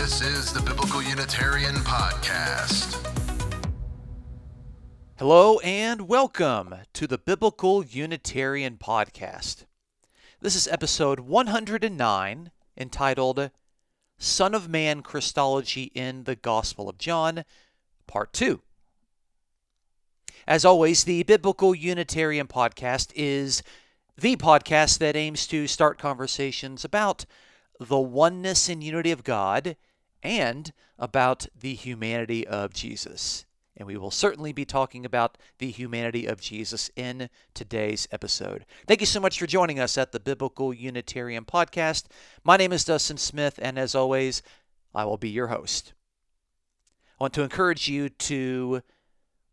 This is the Biblical Unitarian Podcast. Hello and welcome to the Biblical Unitarian Podcast. This is episode 109 entitled Son of Man Christology in the Gospel of John, Part 2. As always, the Biblical Unitarian Podcast is the podcast that aims to start conversations about the oneness and unity of God and about the humanity of Jesus. And we will certainly be talking about the humanity of Jesus in today's episode. Thank you so much for joining us at the Biblical Unitarian Podcast. My name is Dustin Smith, and as always, I will be your host. I want to encourage you to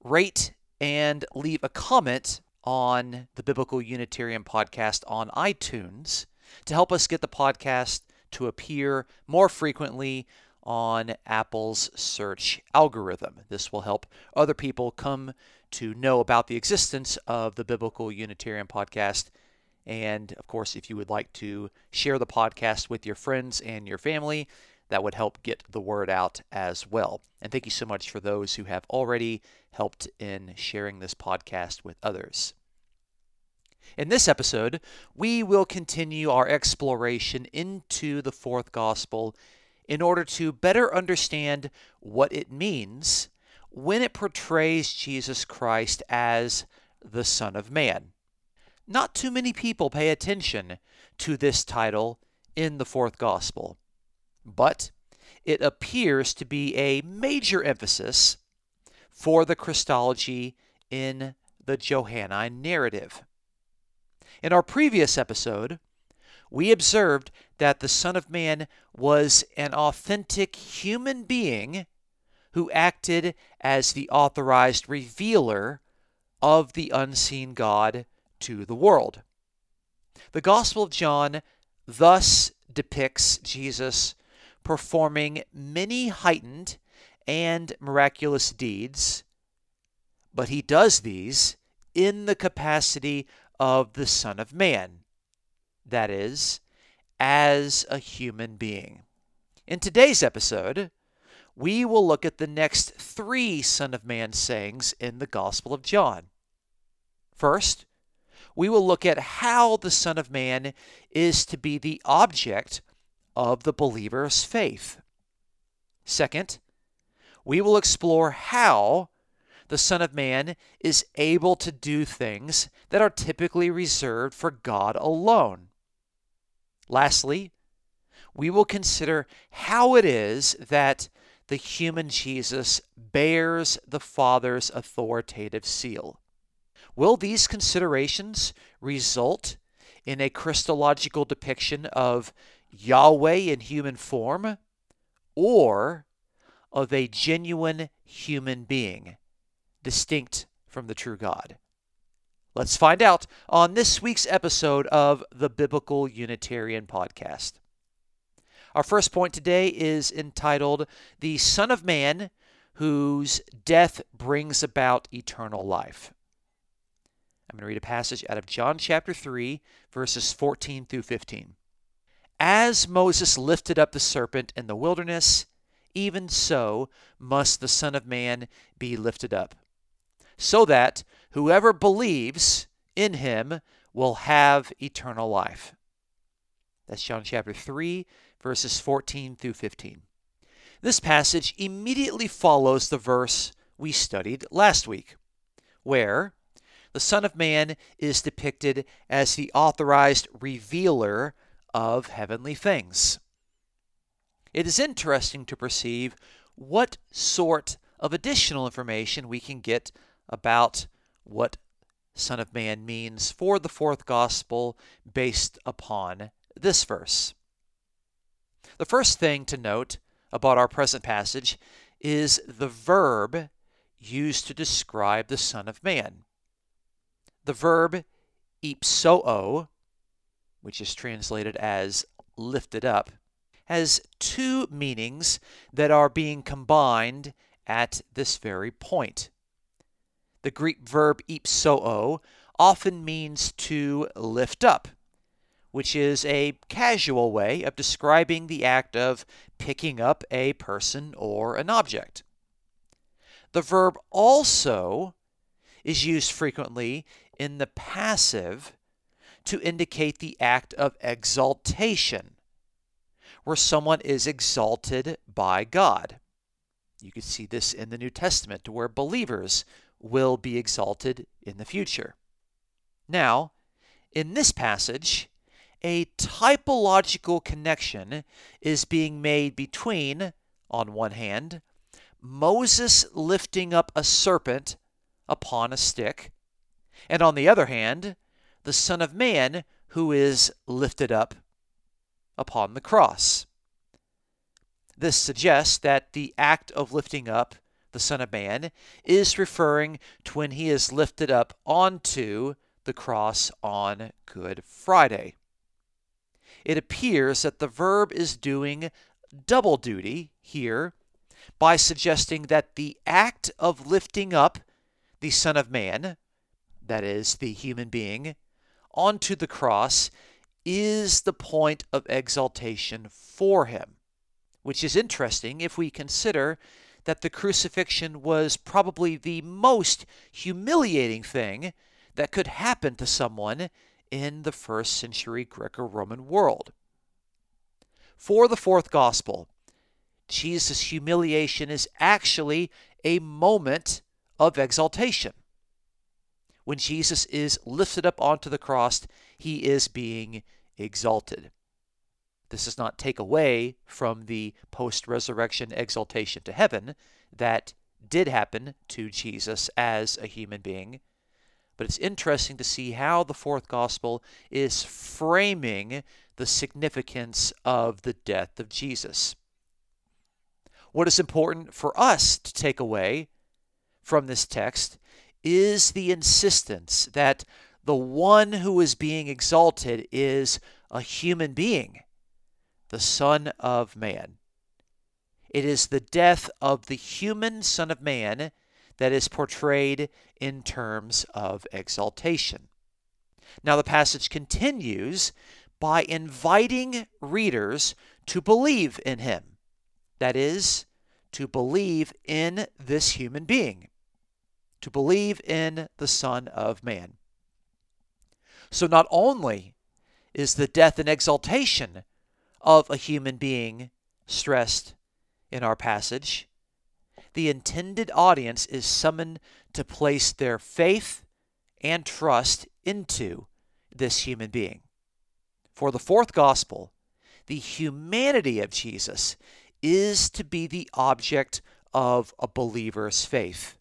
rate and leave a comment on the Biblical Unitarian Podcast on iTunes to help us get the podcast to appear more frequently on Apple's search algorithm. This will help other people come to know about the existence of the Biblical Unitarian Podcast. And of course, if you would like to share the podcast with your friends and your family, that would help get the word out as well. And thank you so much for those who have already helped in sharing this podcast with others. In this episode, we will continue our exploration into the fourth gospel in order to better understand what it means when it portrays Jesus Christ as the Son of Man. Not too many people pay attention to this title in the fourth gospel, but it appears to be a major emphasis for the Christology in the Johannine narrative. In our previous episode, we observed that the Son of Man was an authentic human being who acted as the authorized revealer of the unseen God to the world. The Gospel of John thus depicts Jesus performing many heightened and miraculous deeds, but he does these in the capacity of the Son of Man, that is, as a human being. In today's episode, we will look at the next three Son of Man sayings in the Gospel of John. First, we will look at how the Son of Man is to be the object of the believer's faith. Second, we will explore how the Son of Man is able to do things that are typically reserved for God alone. Lastly, we will consider how it is that the human Jesus bears the Father's authoritative seal. Will these considerations result in a Christological depiction of Yahweh in human form or of a genuine human being distinct from the true God? Let's find out on this week's episode of the Biblical Unitarian Podcast. Our first point today is entitled The Son of Man Whose Death Brings About Eternal Life. I'm going to read a passage out of John chapter 3, verses 14 through 15. As Moses lifted up the serpent in the wilderness, even so must the Son of Man be lifted up so that whoever believes in him will have eternal life. That's John chapter 3, verses 14 through 15. This passage immediately follows the verse we studied last week, where the Son of Man is depicted as the authorized revealer of heavenly things. It is interesting to perceive what sort of additional information we can get about what Son of Man means for the fourth gospel based upon this verse. The first thing to note about our present passage is the verb used to describe the Son of Man. The verb ipsoo, which is translated as lifted up, has two meanings that are being combined at this very point. The Greek verb ipsoo often means to lift up, which is a casual way of describing the act of picking up a person or an object. The verb also is used frequently in the passive to indicate the act of exaltation, where someone is exalted by God. You can see this in the New Testament, where believers will be exalted in the future. Now, in this passage, a typological connection is being made between, on one hand, Moses lifting up a serpent upon a stick, and on the other hand, the Son of Man who is lifted up upon the cross. This suggests that the act of lifting up the Son of Man is referring to when he is lifted up onto the cross on Good Friday. It appears that the verb is doing double duty here by suggesting that the act of lifting up the Son of Man, that is, the human being, onto the cross is the point of exaltation for him, which is interesting if we consider that the crucifixion was probably the most humiliating thing that could happen to someone in the first century Greco Roman world. For the fourth gospel, Jesus' humiliation is actually a moment of exaltation. When Jesus is lifted up onto the cross, he is being exalted. This does not take away from the post resurrection exaltation to heaven that did happen to Jesus as a human being. But it's interesting to see how the fourth gospel is framing the significance of the death of Jesus. What is important for us to take away from this text is the insistence that the one who is being exalted is a human being, the Son of Man. It is the death of the human Son of Man that is portrayed in terms of exaltation. Now, the passage continues by inviting readers to believe in him. That is, to believe in this human being, to believe in the Son of Man. So, not only is the death and exaltation of a human being stressed in our passage, the intended audience is summoned to place their faith and trust into this human being. For the fourth gospel, the humanity of Jesus is to be the object of a believer's faith.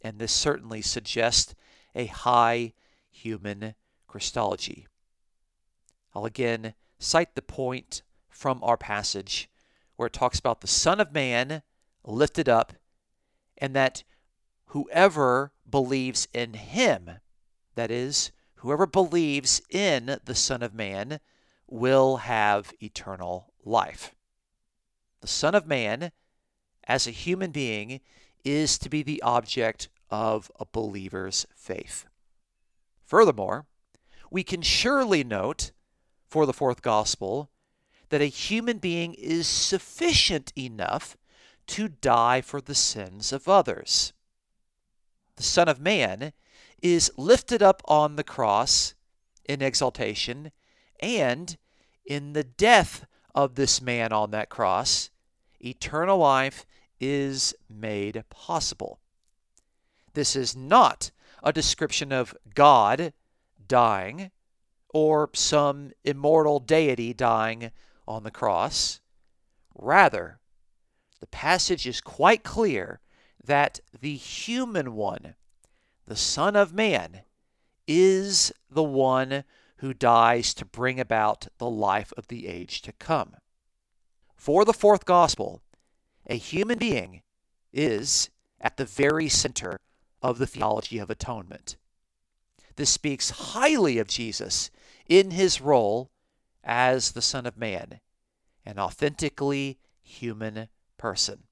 And this certainly suggests a high human Christology. I'll again cite the point from our passage where it talks about the Son of Man lifted up, and that whoever believes in him, that is, whoever believes in the Son of Man, will have eternal life. The Son of Man, as a human being, is to be the object of a believer's faith. Furthermore, we can surely note for the fourth gospel that a human being is sufficient enough to die for the sins of others. The Son of Man is lifted up on the cross in exaltation, and in the death of this man on that cross, eternal life is made possible. This is not a description of God dying or some immortal deity dying on the cross. Rather, the passage is quite clear that the human one, the Son of Man, is the one who dies to bring about the life of the age to come. For the fourth gospel, a human being is at the very center of the theology of atonement. This speaks highly of Jesus in his role as the Son of Man, an authentically human person.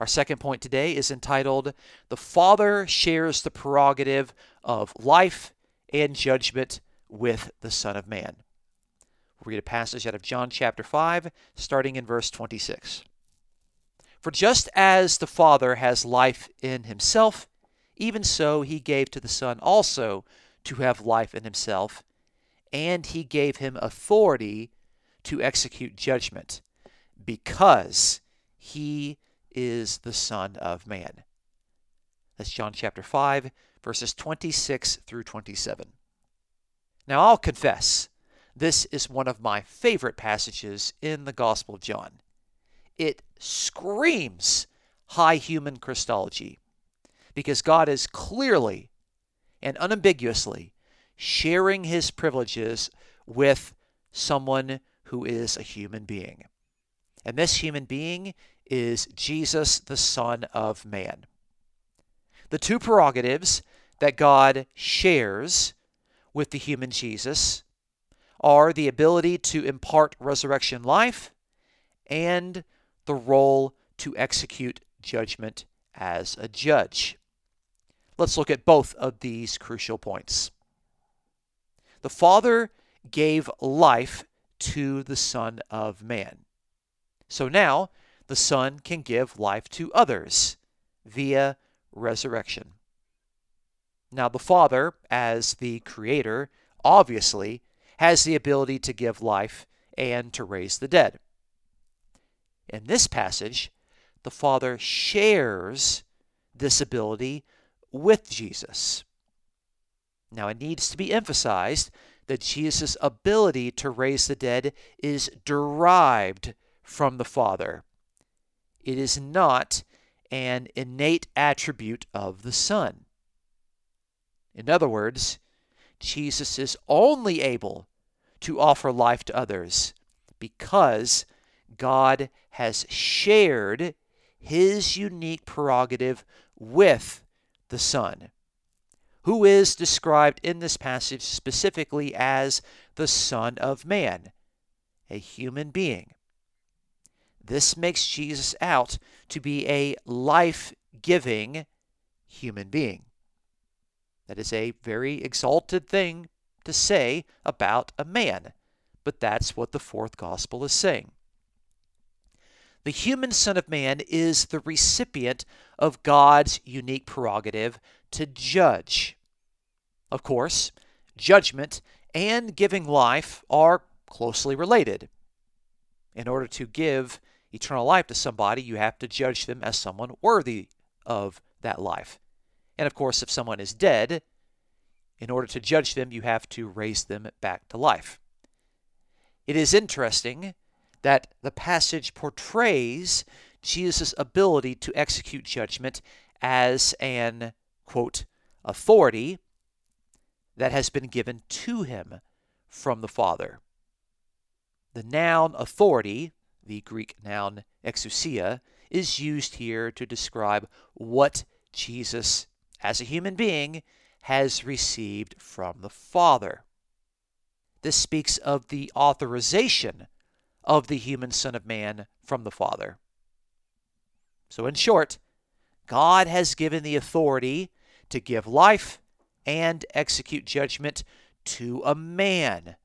Our second point today is entitled The Father Shares the Prerogative of Life and Judgment with the Son of Man. We'll read a passage out of John chapter 5, starting in verse 26. For just as the Father has life in himself, even so he gave to the Son also to have life in himself, and he gave him authority to execute judgment, because he is the Son of Man. That's John chapter 5, verses 26 through 27. Now, I'll confess, this is one of my favorite passages in the Gospel of John. It screams high human Christology because God is clearly and unambiguously sharing his privileges with someone who is a human being. And this human being is Jesus, the Son of Man. The two prerogatives that God shares with the human Jesus are the ability to impart resurrection life and the role to execute judgment as a judge. Let's look at both of these crucial points. The Father gave life to the Son of Man. So now the Son can give life to others via resurrection. Now, the Father, as the Creator, obviously has the ability to give life and to raise the dead. In this passage, the Father shares this ability with Jesus. Now, it needs to be emphasized that Jesus' ability to raise the dead is derived from the Father. It is not an innate attribute of the Son. In other words, Jesus is only able to offer life to others because God has shared his unique prerogative with the Son, who is described in this passage specifically as the Son of Man, a human being. This makes Jesus out to be a life giving human being. That is a very exalted thing to say about a man, but that's what the fourth gospel is saying. The human Son of Man is the recipient of God's unique prerogative to judge. Of course, judgment and giving life are closely related. In order to give eternal life to somebody, you have to judge them as someone worthy of that life. And of course, if someone is dead, in order to judge them, you have to raise them back to life. It is interesting that the passage portrays Jesus' ability to execute judgment as an, quote, authority that has been given to him from the Father. The noun authority, the Greek noun exousia, is used here to describe what Jesus, as a human being, has received from the Father. This speaks of the authorization of the human Son of Man from the Father. So, in short, God has given the authority to give life and execute judgment to a man,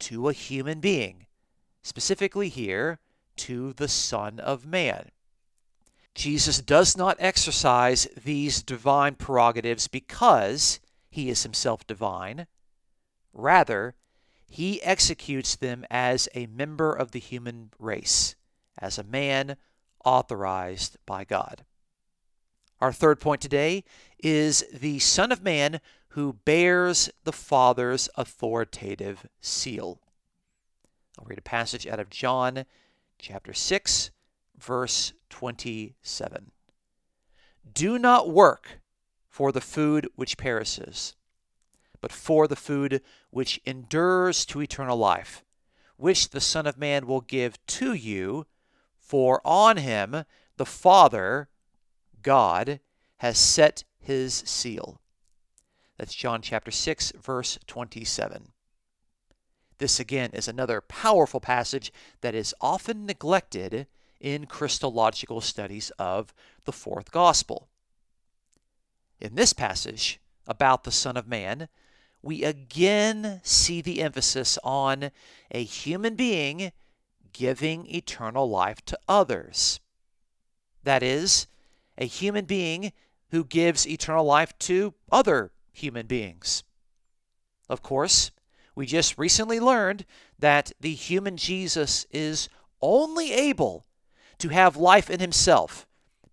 to a human being, specifically here to the Son of Man. Jesus does not exercise these divine prerogatives because he is himself divine. Rather, he executes them as a member of the human race, as a man authorized by God. Our third point today is the Son of Man who bears the Father's authoritative seal. I'll read a passage out of John chapter 6, verse 27. Do not work for the food which perishes but for the food which endures to eternal life, which the Son of Man will give to you, for on him the Father, God, has set his seal. That's John chapter 6, verse 27. This again is another powerful passage that is often neglected in Christological studies of the fourth gospel. In this passage about the Son of Man, we again see the emphasis on a human being giving eternal life to others. That is, a human being who gives eternal life to other human beings. Of course, we just recently learned that the human Jesus is only able to have life in himself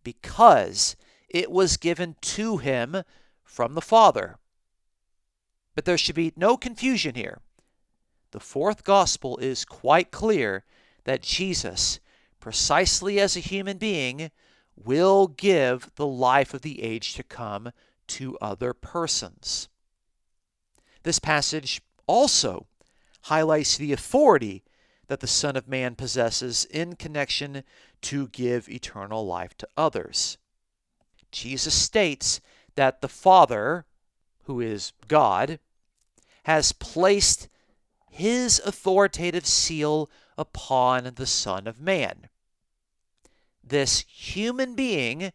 because it was given to him from the Father. But there should be no confusion here. The fourth gospel is quite clear that Jesus, precisely as a human being, will give the life of the age to come to other persons. This passage also highlights the authority that the Son of Man possesses in connection to give eternal life to others. Jesus states that the Father, who is God, has placed his authoritative seal upon the Son of Man. This human being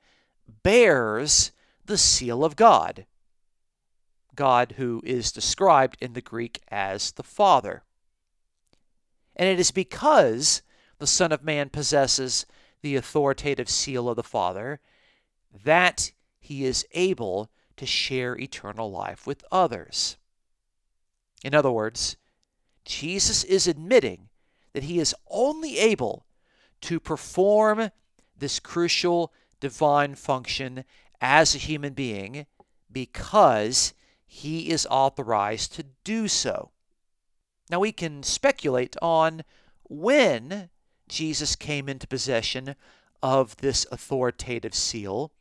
bears the seal of God. God, who is described in the Greek as the Father. And it is because the Son of Man possesses the authoritative seal of the Father that he is able to share eternal life with others. In other words, Jesus is admitting that he is only able to perform this crucial divine function as a human being because he is authorized to do so. Now, we can speculate on when Jesus came into possession of this authoritative seal,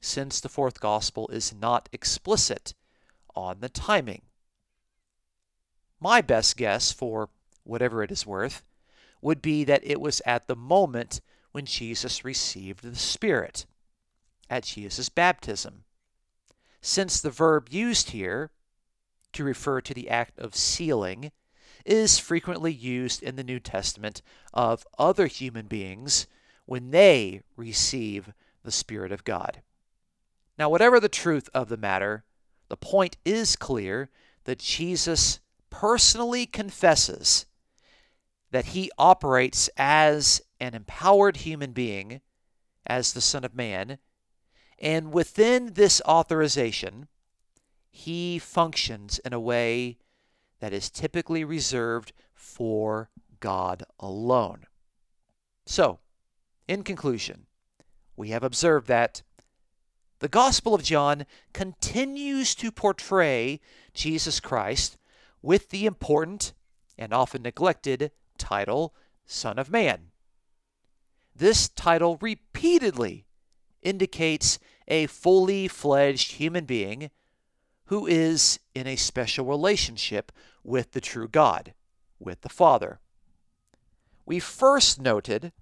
since the fourth gospel is not explicit on the timing. My best guess, for whatever it is worth, would be that it was at the moment when Jesus received the Spirit, at Jesus' baptism. Since the verb used here, to refer to the act of sealing, is frequently used in the New Testament of other human beings when they receive the Spirit of God. Now, whatever the truth of the matter, the point is clear that Jesus personally confesses that he operates as an empowered human being, as the Son of Man, and within this authorization, he functions in a way that is typically reserved for God alone. So, in conclusion, we have observed that the Gospel of John continues to portray Jesus Christ with the important and often neglected title Son of Man. This title repeatedly indicates a fully fledged human being who is in a special relationship with the true God, with the Father. We first noted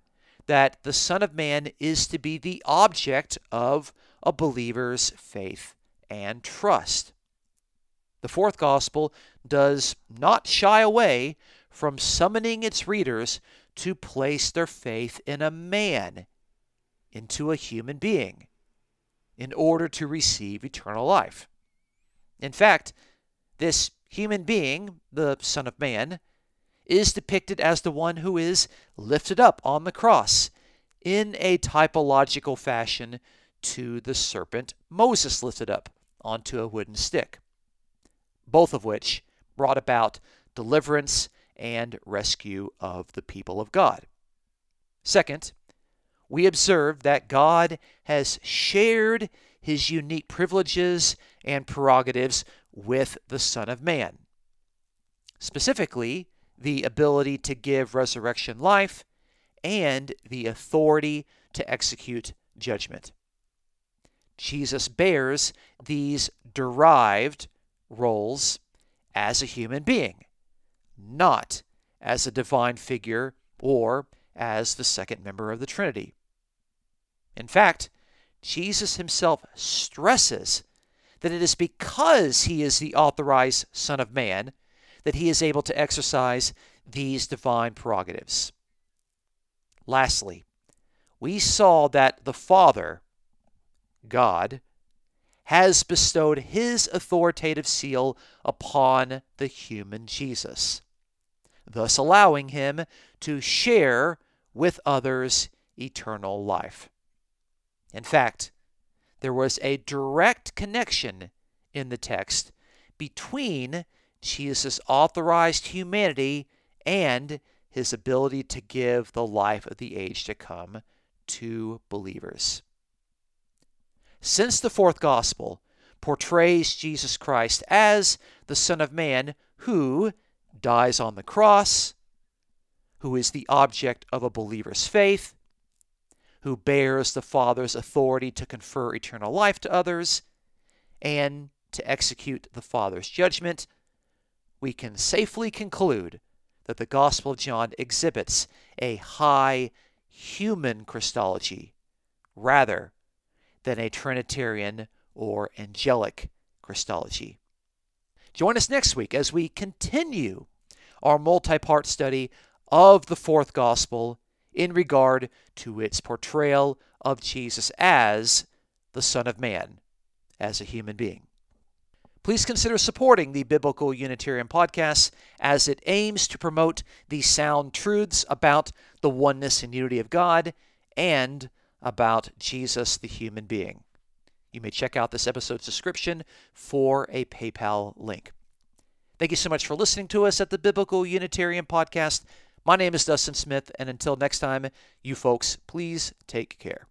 that the Son of Man is to be the object of a believer's faith and trust. The fourth gospel does not shy away from summoning its readers to place their faith in a man, into a human being, in order to receive eternal life. In fact, this human being, the Son of Man, is depicted as the one who is lifted up on the cross in a typological fashion to the serpent Moses lifted up onto a wooden stick, both of which brought about deliverance and rescue of the people of God. Second, we observe that God has shared his unique privileges and prerogatives with the Son of Man. Specifically, the ability to give resurrection life and the authority to execute judgment. Jesus bears these derived roles as a human being, not as a divine figure or as the second member of the Trinity. In fact, Jesus himself stresses that it is because he is the authorized Son of Man that he is able to exercise these divine prerogatives. Lastly, we saw that the Father, God, has bestowed his authoritative seal upon the human Jesus, thus allowing him to share with others eternal life. In fact, there was a direct connection in the text between Jesus' authorized humanity and his ability to give the life of the age to come to believers. Since the fourth gospel portrays Jesus Christ as the Son of Man who dies on the cross, who is the object of a believer's faith, who bears the Father's authority to confer eternal life to others, and to execute the Father's judgment, we can safely conclude that the Gospel of John exhibits a high human Christology rather than a Trinitarian or angelic Christology. Join us next week as we continue our multi part study of the fourth Gospel in regard to its portrayal of Jesus as the Son of Man, as a human being. Please consider supporting the Biblical Unitarian Podcast as it aims to promote the sound truths about the oneness and unity of God and about Jesus, the human being. You may check out this episode's description for a PayPal link. Thank you so much for listening to us at the Biblical Unitarian Podcast. My name is Dustin Smith, and until next time, you folks, please take care.